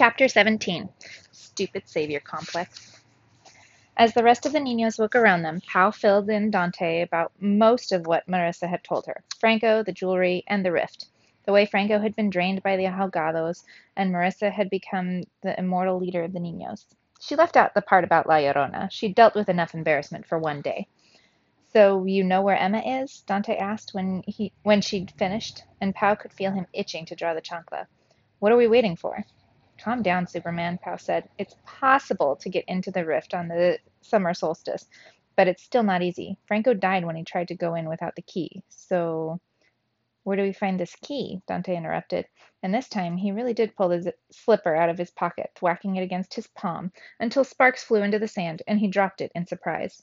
Chapter 17 Stupid Savior Complex. As the rest of the Niños woke around them, Pau filled in Dante about most of what Marissa had told her Franco, the jewelry, and the rift. The way Franco had been drained by the ahogados, and Marissa had become the immortal leader of the Niños. She left out the part about La Llorona. She'd dealt with enough embarrassment for one day. So you know where Emma is? Dante asked when he when she'd finished, and Pau could feel him itching to draw the chancla. What are we waiting for? Calm down, Superman, Pau said. It's possible to get into the rift on the summer solstice, but it's still not easy. Franco died when he tried to go in without the key. So where do we find this key? Dante interrupted. And this time he really did pull the slipper out of his pocket, whacking it against his palm, until sparks flew into the sand, and he dropped it in surprise.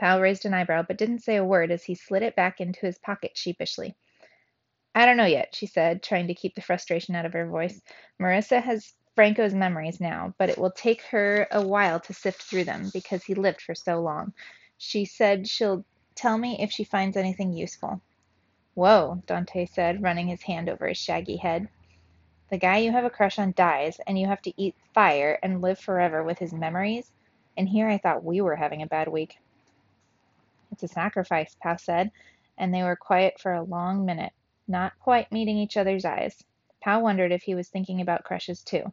Pau raised an eyebrow, but didn't say a word as he slid it back into his pocket sheepishly. I don't know yet, she said, trying to keep the frustration out of her voice. Marissa has Franco's memories now, but it will take her a while to sift through them because he lived for so long. She said she'll tell me if she finds anything useful. Whoa, Dante said, running his hand over his shaggy head. The guy you have a crush on dies, and you have to eat fire and live forever with his memories? And here I thought we were having a bad week. It's a sacrifice, Pau said, and they were quiet for a long minute not quite meeting each other's eyes. Pau wondered if he was thinking about crushes too,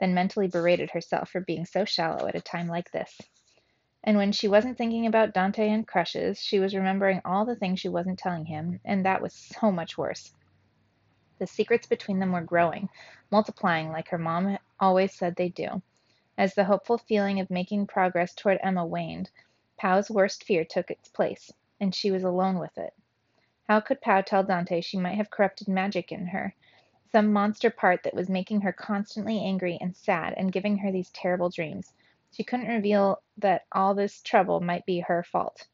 then mentally berated herself for being so shallow at a time like this. And when she wasn't thinking about Dante and crushes, she was remembering all the things she wasn't telling him, and that was so much worse. The secrets between them were growing, multiplying like her mom always said they do. As the hopeful feeling of making progress toward Emma waned, Pau's worst fear took its place, and she was alone with it. How could Pau tell Dante she might have corrupted magic in her? Some monster part that was making her constantly angry and sad and giving her these terrible dreams. She couldn't reveal that all this trouble might be her fault.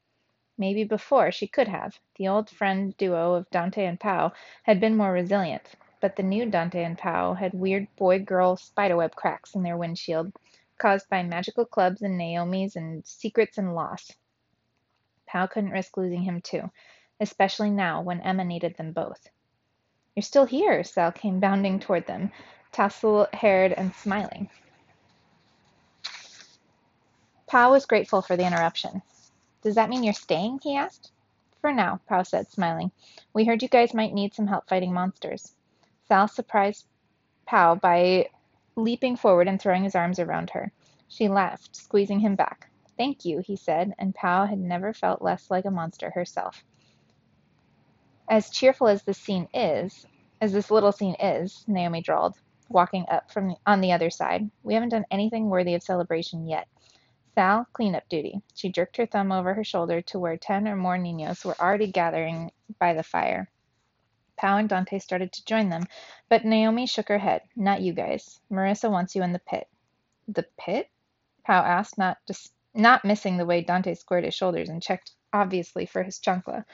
Maybe before she could have. The old friend duo of Dante and Pau had been more resilient, but the new Dante and Pau had weird boy girl spiderweb cracks in their windshield, caused by magical clubs and Naomi's and secrets and loss. Pau couldn't risk losing him too especially now when Emma needed them both. You're still here, Sal came bounding toward them, tassel haired and smiling. Pau was grateful for the interruption. Does that mean you're staying? he asked. For now, Pau said, smiling. We heard you guys might need some help fighting monsters. Sal surprised Pau by leaping forward and throwing his arms around her. She laughed, squeezing him back. Thank you, he said, and Pau had never felt less like a monster herself as cheerful as this scene is, as this little scene is, Naomi drawled, walking up from on the other side, we haven't done anything worthy of celebration yet. Sal, clean up duty. She jerked her thumb over her shoulder to where ten or more niños were already gathering by the fire. Pau and Dante started to join them, but Naomi shook her head. Not you guys. Marissa wants you in the pit. The pit? Pau asked, not just not missing the way Dante squared his shoulders and checked obviously for his chancla.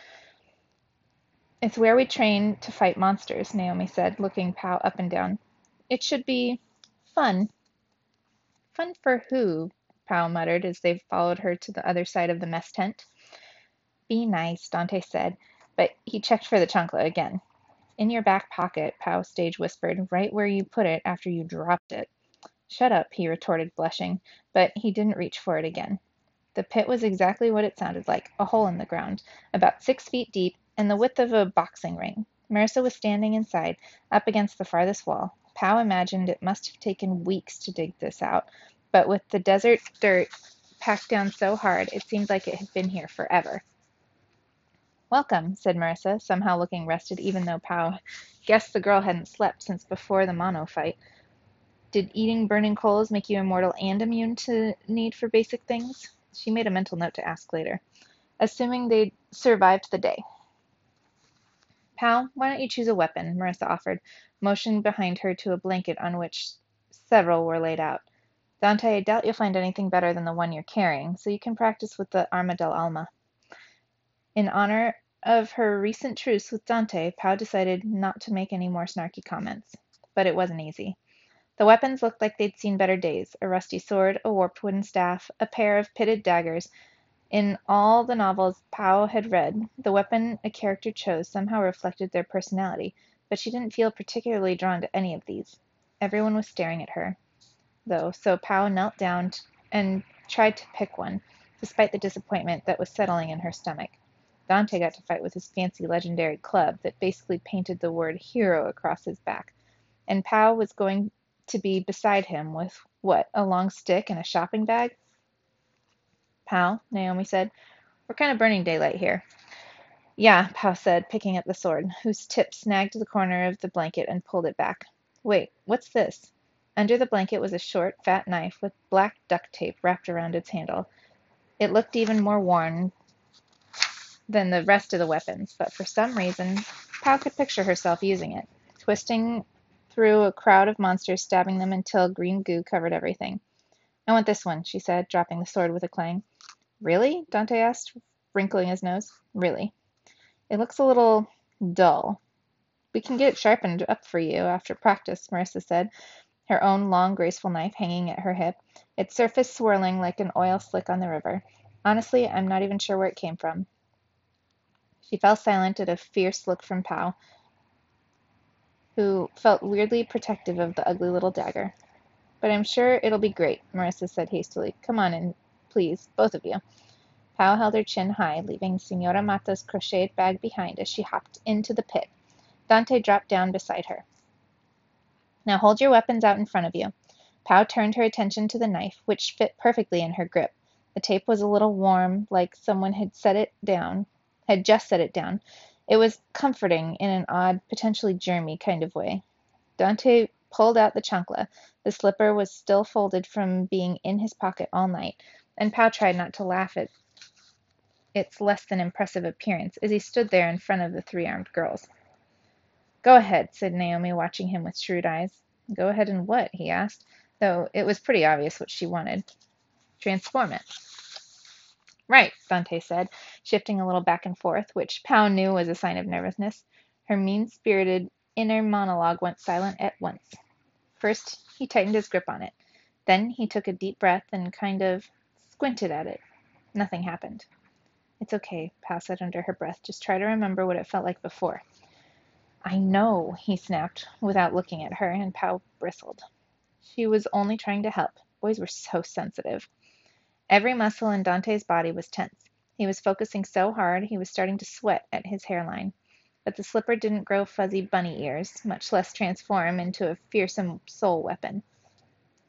"It's where we train to fight monsters," Naomi said, looking Pau up and down. "It should be fun." "Fun for who?" Pau muttered as they followed her to the other side of the mess tent. "Be nice," Dante said, but he checked for the chancla again. "In your back pocket," Pau stage whispered, "right where you put it after you dropped it." "Shut up," he retorted, blushing, but he didn't reach for it again. The pit was exactly what it sounded like, a hole in the ground, about six feet deep and the width of a boxing ring. Marissa was standing inside, up against the farthest wall. Pau imagined it must have taken weeks to dig this out, but with the desert dirt packed down so hard, it seemed like it had been here forever. Welcome, said Marissa, somehow looking rested, even though Pau guessed the girl hadn't slept since before the mono fight. Did eating burning coals make you immortal and immune to need for basic things? She made a mental note to ask later. Assuming they'd survived the day. Pau, why don't you choose a weapon? Marissa offered, motioning behind her to a blanket on which several were laid out. Dante, I doubt you'll find anything better than the one you're carrying, so you can practice with the arma del alma. In honor of her recent truce with Dante, Pau decided not to make any more snarky comments. But it wasn't easy. The weapons looked like they'd seen better days a rusty sword, a warped wooden staff, a pair of pitted daggers, in all the novels Pau had read, the weapon a character chose somehow reflected their personality, but she didn't feel particularly drawn to any of these. Everyone was staring at her, though, so Pau knelt down and tried to pick one, despite the disappointment that was settling in her stomach. Dante got to fight with his fancy legendary club that basically painted the word hero across his back, and Pau was going to be beside him with what, a long stick and a shopping bag? Pau, Naomi said, we're kind of burning daylight here. Yeah, Pau said, picking up the sword, whose tip snagged the corner of the blanket and pulled it back. Wait, what's this? Under the blanket was a short, fat knife with black duct tape wrapped around its handle. It looked even more worn than the rest of the weapons, but for some reason, Pau could picture herself using it, twisting through a crowd of monsters, stabbing them until green goo covered everything. I want this one, she said, dropping the sword with a clang. Really? Dante asked, wrinkling his nose. Really. It looks a little dull. We can get it sharpened up for you after practice, Marissa said, her own long, graceful knife hanging at her hip, its surface swirling like an oil slick on the river. Honestly, I'm not even sure where it came from. She fell silent at a fierce look from Pau, who felt weirdly protective of the ugly little dagger. But I'm sure it'll be great, Marissa said hastily. Come on in, please, both of you. Pau held her chin high, leaving Senora Mata's crocheted bag behind as she hopped into the pit. Dante dropped down beside her. Now hold your weapons out in front of you. Pau turned her attention to the knife, which fit perfectly in her grip. The tape was a little warm, like someone had set it down had just set it down. It was comforting in an odd, potentially germy kind of way. Dante pulled out the chancla. The slipper was still folded from being in his pocket all night, and Pau tried not to laugh at its less than impressive appearance as he stood there in front of the three armed girls. Go ahead, said Naomi, watching him with shrewd eyes. Go ahead and what? he asked, though it was pretty obvious what she wanted. Transform it. Right, Dante said, shifting a little back and forth, which Pau knew was a sign of nervousness. Her mean spirited inner monologue went silent at once. First, he tightened his grip on it. Then he took a deep breath and kind of squinted at it. Nothing happened. It's okay, Pau said under her breath. Just try to remember what it felt like before. I know, he snapped without looking at her, and Pau bristled. She was only trying to help. Boys were so sensitive. Every muscle in Dante's body was tense. He was focusing so hard he was starting to sweat at his hairline. But the slipper didn't grow fuzzy bunny ears, much less transform into a fearsome soul weapon.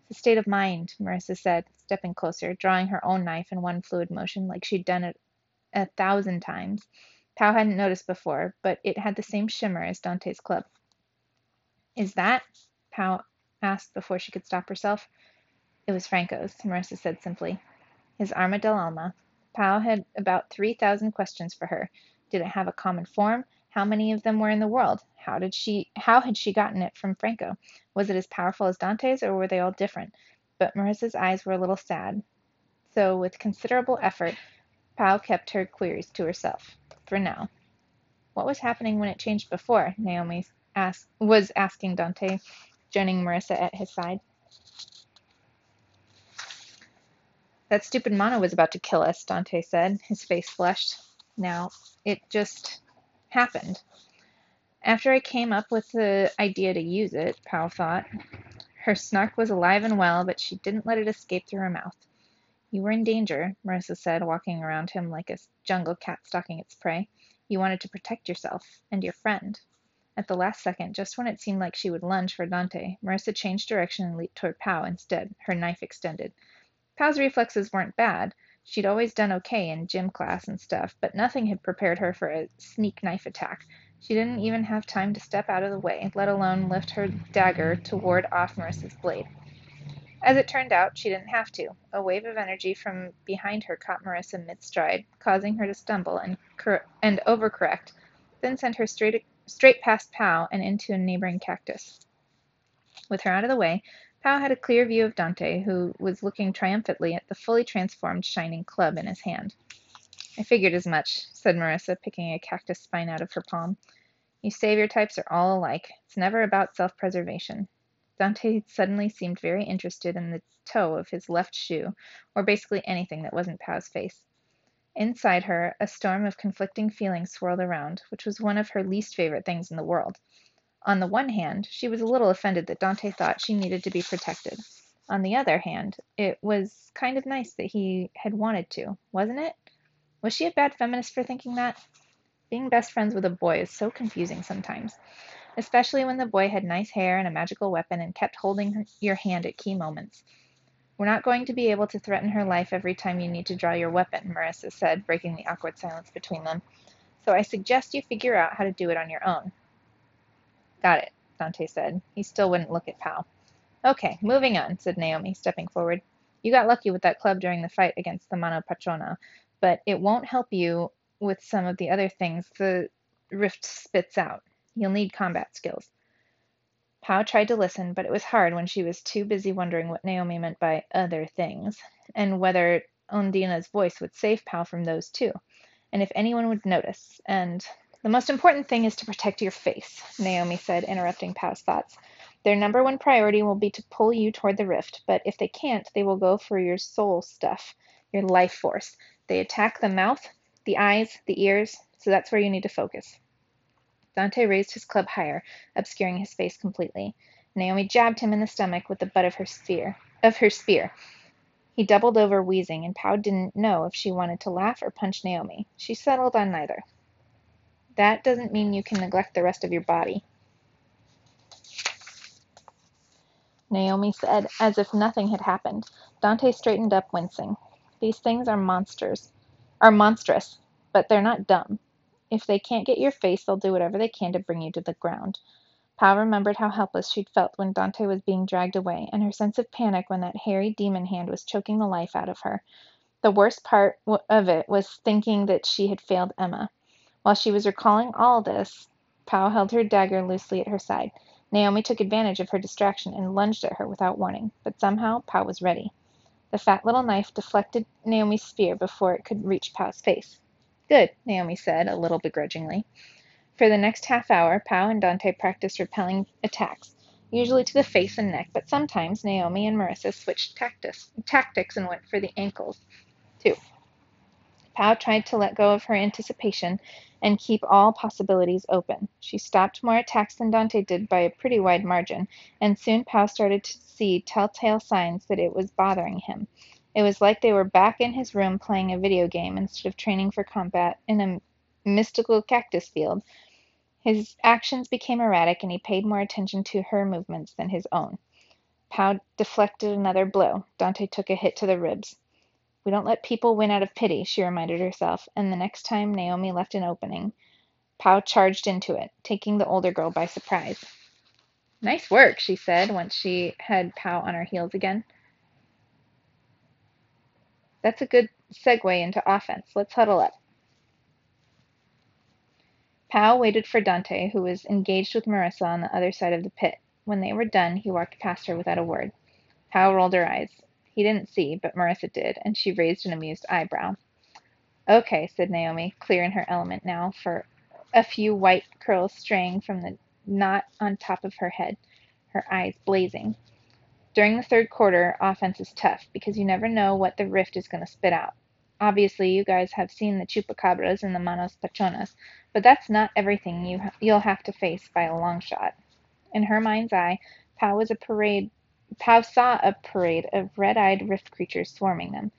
It's a state of mind, Marissa said, stepping closer, drawing her own knife in one fluid motion like she'd done it a thousand times. Pau hadn't noticed before, but it had the same shimmer as Dante's club. Is that? Pau asked before she could stop herself. It was Franco's, Marissa said simply his arma del alma. Pau had about three thousand questions for her. Did it have a common form? How many of them were in the world? How did she how had she gotten it from Franco? Was it as powerful as Dante's or were they all different? But Marissa's eyes were a little sad. So with considerable effort, Pau kept her queries to herself. For now. What was happening when it changed before? Naomi asked, was asking Dante, joining Marissa at his side. That stupid Mana was about to kill us, Dante said, his face flushed. Now, it just happened. After I came up with the idea to use it, Pau thought. Her snark was alive and well, but she didn't let it escape through her mouth. You were in danger, Marissa said, walking around him like a jungle cat stalking its prey. You wanted to protect yourself and your friend. At the last second, just when it seemed like she would lunge for Dante, Marissa changed direction and leaped toward Pau instead, her knife extended. Pau's reflexes weren't bad. She'd always done okay in gym class and stuff, but nothing had prepared her for a sneak knife attack. She didn't even have time to step out of the way, let alone lift her dagger to ward off Marissa's blade. As it turned out, she didn't have to. A wave of energy from behind her caught Marissa mid stride, causing her to stumble and, cor- and overcorrect, then sent her straight, straight past Pau and into a neighboring cactus. With her out of the way, Pau had a clear view of Dante, who was looking triumphantly at the fully transformed shining club in his hand. I figured as much, said Marissa, picking a cactus spine out of her palm. You savior types are all alike. It's never about self preservation. Dante suddenly seemed very interested in the toe of his left shoe, or basically anything that wasn't Pau's face. Inside her, a storm of conflicting feelings swirled around, which was one of her least favorite things in the world. On the one hand, she was a little offended that Dante thought she needed to be protected. On the other hand, it was kind of nice that he had wanted to, wasn't it? Was she a bad feminist for thinking that? Being best friends with a boy is so confusing sometimes, especially when the boy had nice hair and a magical weapon and kept holding your hand at key moments. We're not going to be able to threaten her life every time you need to draw your weapon, Marissa said, breaking the awkward silence between them. So I suggest you figure out how to do it on your own. Got it, Dante said. He still wouldn't look at Pau. Okay, moving on, said Naomi, stepping forward. You got lucky with that club during the fight against the Mano Patrona, but it won't help you with some of the other things the rift spits out. You'll need combat skills. Pau tried to listen, but it was hard when she was too busy wondering what Naomi meant by other things, and whether Undina's voice would save Pau from those too, and if anyone would notice. And the most important thing is to protect your face, Naomi said, interrupting Pau's thoughts. Their number one priority will be to pull you toward the rift, but if they can't, they will go for your soul stuff, your life force. They attack the mouth, the eyes, the ears, so that's where you need to focus. Dante raised his club higher, obscuring his face completely. Naomi jabbed him in the stomach with the butt of her spear. Of her spear. He doubled over, wheezing, and Pau didn't know if she wanted to laugh or punch Naomi. She settled on neither. That doesn't mean you can neglect the rest of your body, Naomi said, as if nothing had happened. Dante straightened up, wincing. These things are monsters. Are monstrous, but they're not dumb. If they can't get your face, they'll do whatever they can to bring you to the ground. Pau remembered how helpless she'd felt when Dante was being dragged away, and her sense of panic when that hairy demon hand was choking the life out of her. The worst part of it was thinking that she had failed Emma. While she was recalling all this, Pau held her dagger loosely at her side. Naomi took advantage of her distraction and lunged at her without warning, but somehow Pau was ready. The fat little knife deflected Naomi's spear before it could reach Pau's face. Good, Naomi said, a little begrudgingly. For the next half hour, Pau and Dante practiced repelling attacks, usually to the face and neck, but sometimes Naomi and Marissa switched tactics, tactics and went for the ankles, too. Pau tried to let go of her anticipation and keep all possibilities open. She stopped more attacks than Dante did by a pretty wide margin, and soon Pau started to see telltale signs that it was bothering him. It was like they were back in his room playing a video game instead of training for combat in a mystical cactus field. His actions became erratic, and he paid more attention to her movements than his own. Pau deflected another blow. Dante took a hit to the ribs. We don't let people win out of pity, she reminded herself, and the next time Naomi left an opening, Pau charged into it, taking the older girl by surprise. Nice work, she said once she had Pau on her heels again. That's a good segue into offense. Let's huddle up. Pau waited for Dante, who was engaged with Marissa on the other side of the pit. When they were done, he walked past her without a word. Pau rolled her eyes. He didn't see, but Marissa did, and she raised an amused eyebrow. Okay, said Naomi, clear in her element now, for a few white curls straying from the knot on top of her head, her eyes blazing. During the third quarter, offense is tough because you never know what the rift is going to spit out. Obviously, you guys have seen the chupacabras and the manos pachonas, but that's not everything you ha- you'll have to face by a long shot. In her mind's eye, Pau was a parade. Pau saw a parade of red-eyed rift creatures swarming them,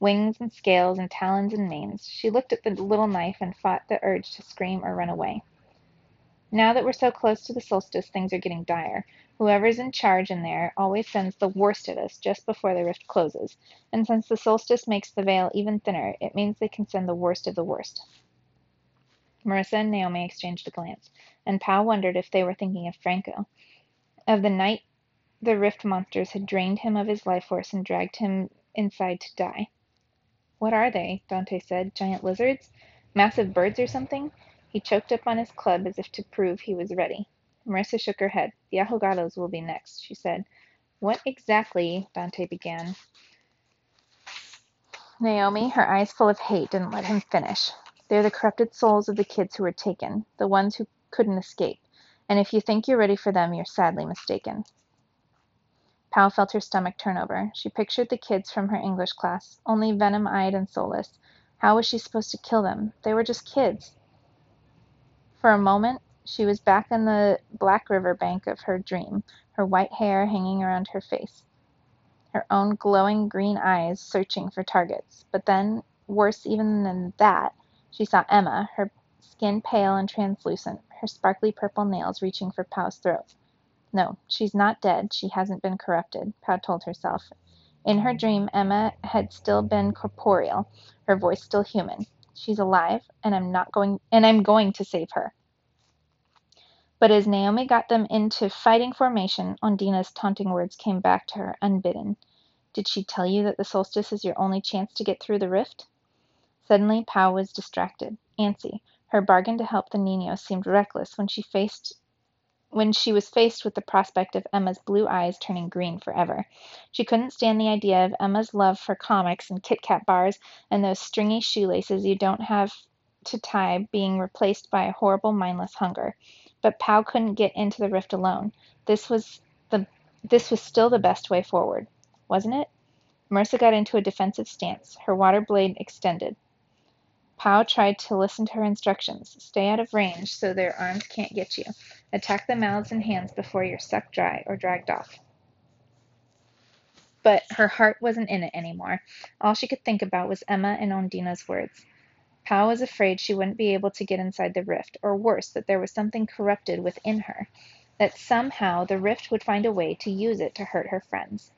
wings and scales and talons and manes. She looked at the little knife and fought the urge to scream or run away. Now that we're so close to the solstice, things are getting dire. Whoever's in charge in there always sends the worst at us just before the rift closes, and since the solstice makes the veil even thinner, it means they can send the worst of the worst. Marissa and Naomi exchanged a glance, and Pau wondered if they were thinking of Franco, of the night the rift monsters had drained him of his life force and dragged him inside to die. What are they? Dante said. Giant lizards? Massive birds or something? He choked up on his club as if to prove he was ready. Marissa shook her head. The Ahogados will be next, she said. What exactly? Dante began. Naomi, her eyes full of hate, didn't let him finish. They're the corrupted souls of the kids who were taken, the ones who couldn't escape. And if you think you're ready for them, you're sadly mistaken. Pau felt her stomach turn over. She pictured the kids from her English class, only venom eyed and soulless. How was she supposed to kill them? They were just kids. For a moment She was back on the black river bank of her dream, her white hair hanging around her face, her own glowing green eyes searching for targets. But then, worse even than that, she saw Emma, her skin pale and translucent, her sparkly purple nails reaching for Pau's throat. No, she's not dead. She hasn't been corrupted, Pau told herself. In her dream, Emma had still been corporeal, her voice still human. She's alive, and I'm not going and I'm going to save her. But as Naomi got them into fighting formation, Undina's taunting words came back to her unbidden. Did she tell you that the solstice is your only chance to get through the rift? Suddenly Pau was distracted. Ansi, her bargain to help the Niños seemed reckless when she faced when she was faced with the prospect of Emma's blue eyes turning green forever. She couldn't stand the idea of Emma's love for comics and Kit Kat bars and those stringy shoelaces you don't have to tie being replaced by a horrible mindless hunger. But Pau couldn't get into the rift alone. This was the this was still the best way forward, wasn't it? Marissa got into a defensive stance, her water blade extended. Pau tried to listen to her instructions. Stay out of range so their arms can't get you. Attack the mouths and hands before you're sucked dry or dragged off. But her heart wasn't in it anymore. All she could think about was Emma and Undina's words. Pau was afraid she wouldn't be able to get inside the rift, or worse, that there was something corrupted within her, that somehow the rift would find a way to use it to hurt her friends.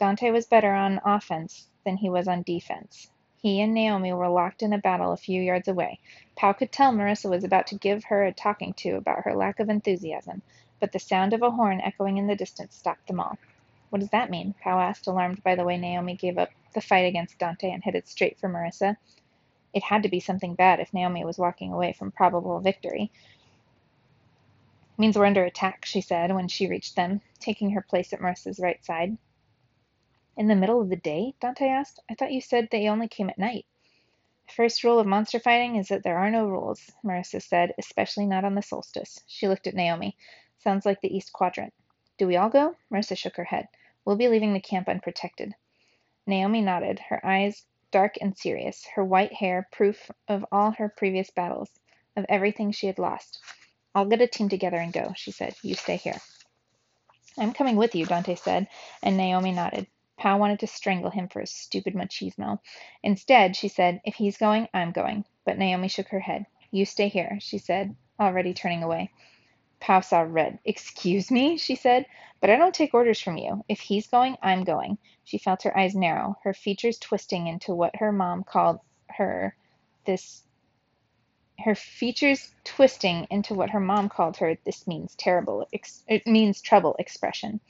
Dante was better on offense than he was on defense. He and Naomi were locked in a battle a few yards away. Pau could tell Marissa was about to give her a talking to about her lack of enthusiasm, but the sound of a horn echoing in the distance stopped them all. What does that mean? Pau asked, alarmed by the way Naomi gave up the fight against Dante and headed straight for Marissa. It had to be something bad if Naomi was walking away from probable victory. Means we're under attack, she said when she reached them, taking her place at Marissa's right side. In the middle of the day? Dante asked. I thought you said they only came at night. The first rule of monster fighting is that there are no rules, Marissa said, especially not on the solstice. She looked at Naomi. Sounds like the East Quadrant. Do we all go? Marissa shook her head. We'll be leaving the camp unprotected. Naomi nodded, her eyes dark and serious, her white hair proof of all her previous battles, of everything she had lost. I'll get a team together and go, she said. You stay here. I'm coming with you, Dante said, and Naomi nodded. Pau wanted to strangle him for his stupid machismo. Instead, she said, If he's going, I'm going. But Naomi shook her head. You stay here, she said, already turning away. Pau saw red. Excuse me, she said, but I don't take orders from you. If he's going, I'm going. She felt her eyes narrow, her features twisting into what her mom called her this her features twisting into what her mom called her this means terrible it means trouble expression.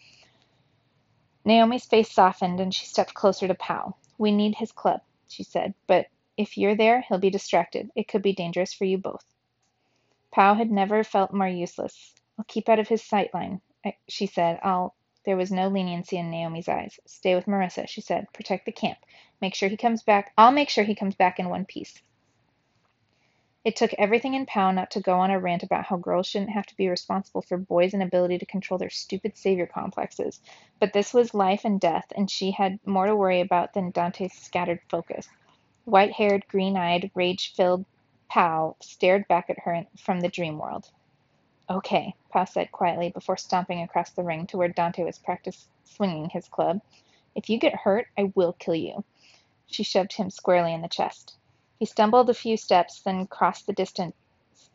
Naomi's face softened and she stepped closer to Pau. We need his club, she said, but if you're there, he'll be distracted. It could be dangerous for you both. Pau had never felt more useless. I'll keep out of his sight line, she said. I'll there was no leniency in Naomi's eyes. Stay with Marissa, she said. Protect the camp. Make sure he comes back. I'll make sure he comes back in one piece. It took everything in Pau not to go on a rant about how girls shouldn't have to be responsible for boys' inability to control their stupid savior complexes, but this was life and death, and she had more to worry about than Dante's scattered focus. White haired, green eyed, rage filled Pau stared back at her from the dream world. Okay, Pau said quietly before stomping across the ring to where Dante was practice swinging his club. If you get hurt, I will kill you. She shoved him squarely in the chest. He stumbled a few steps, then crossed the distance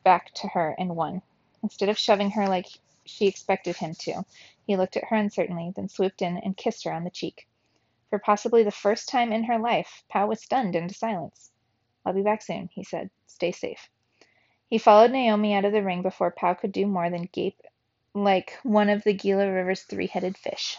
back to her and won. Instead of shoving her like she expected him to, he looked at her uncertainly, then swooped in and kissed her on the cheek. For possibly the first time in her life, Pau was stunned into silence. I'll be back soon, he said. Stay safe. He followed Naomi out of the ring before Pau could do more than gape like one of the Gila River's three headed fish.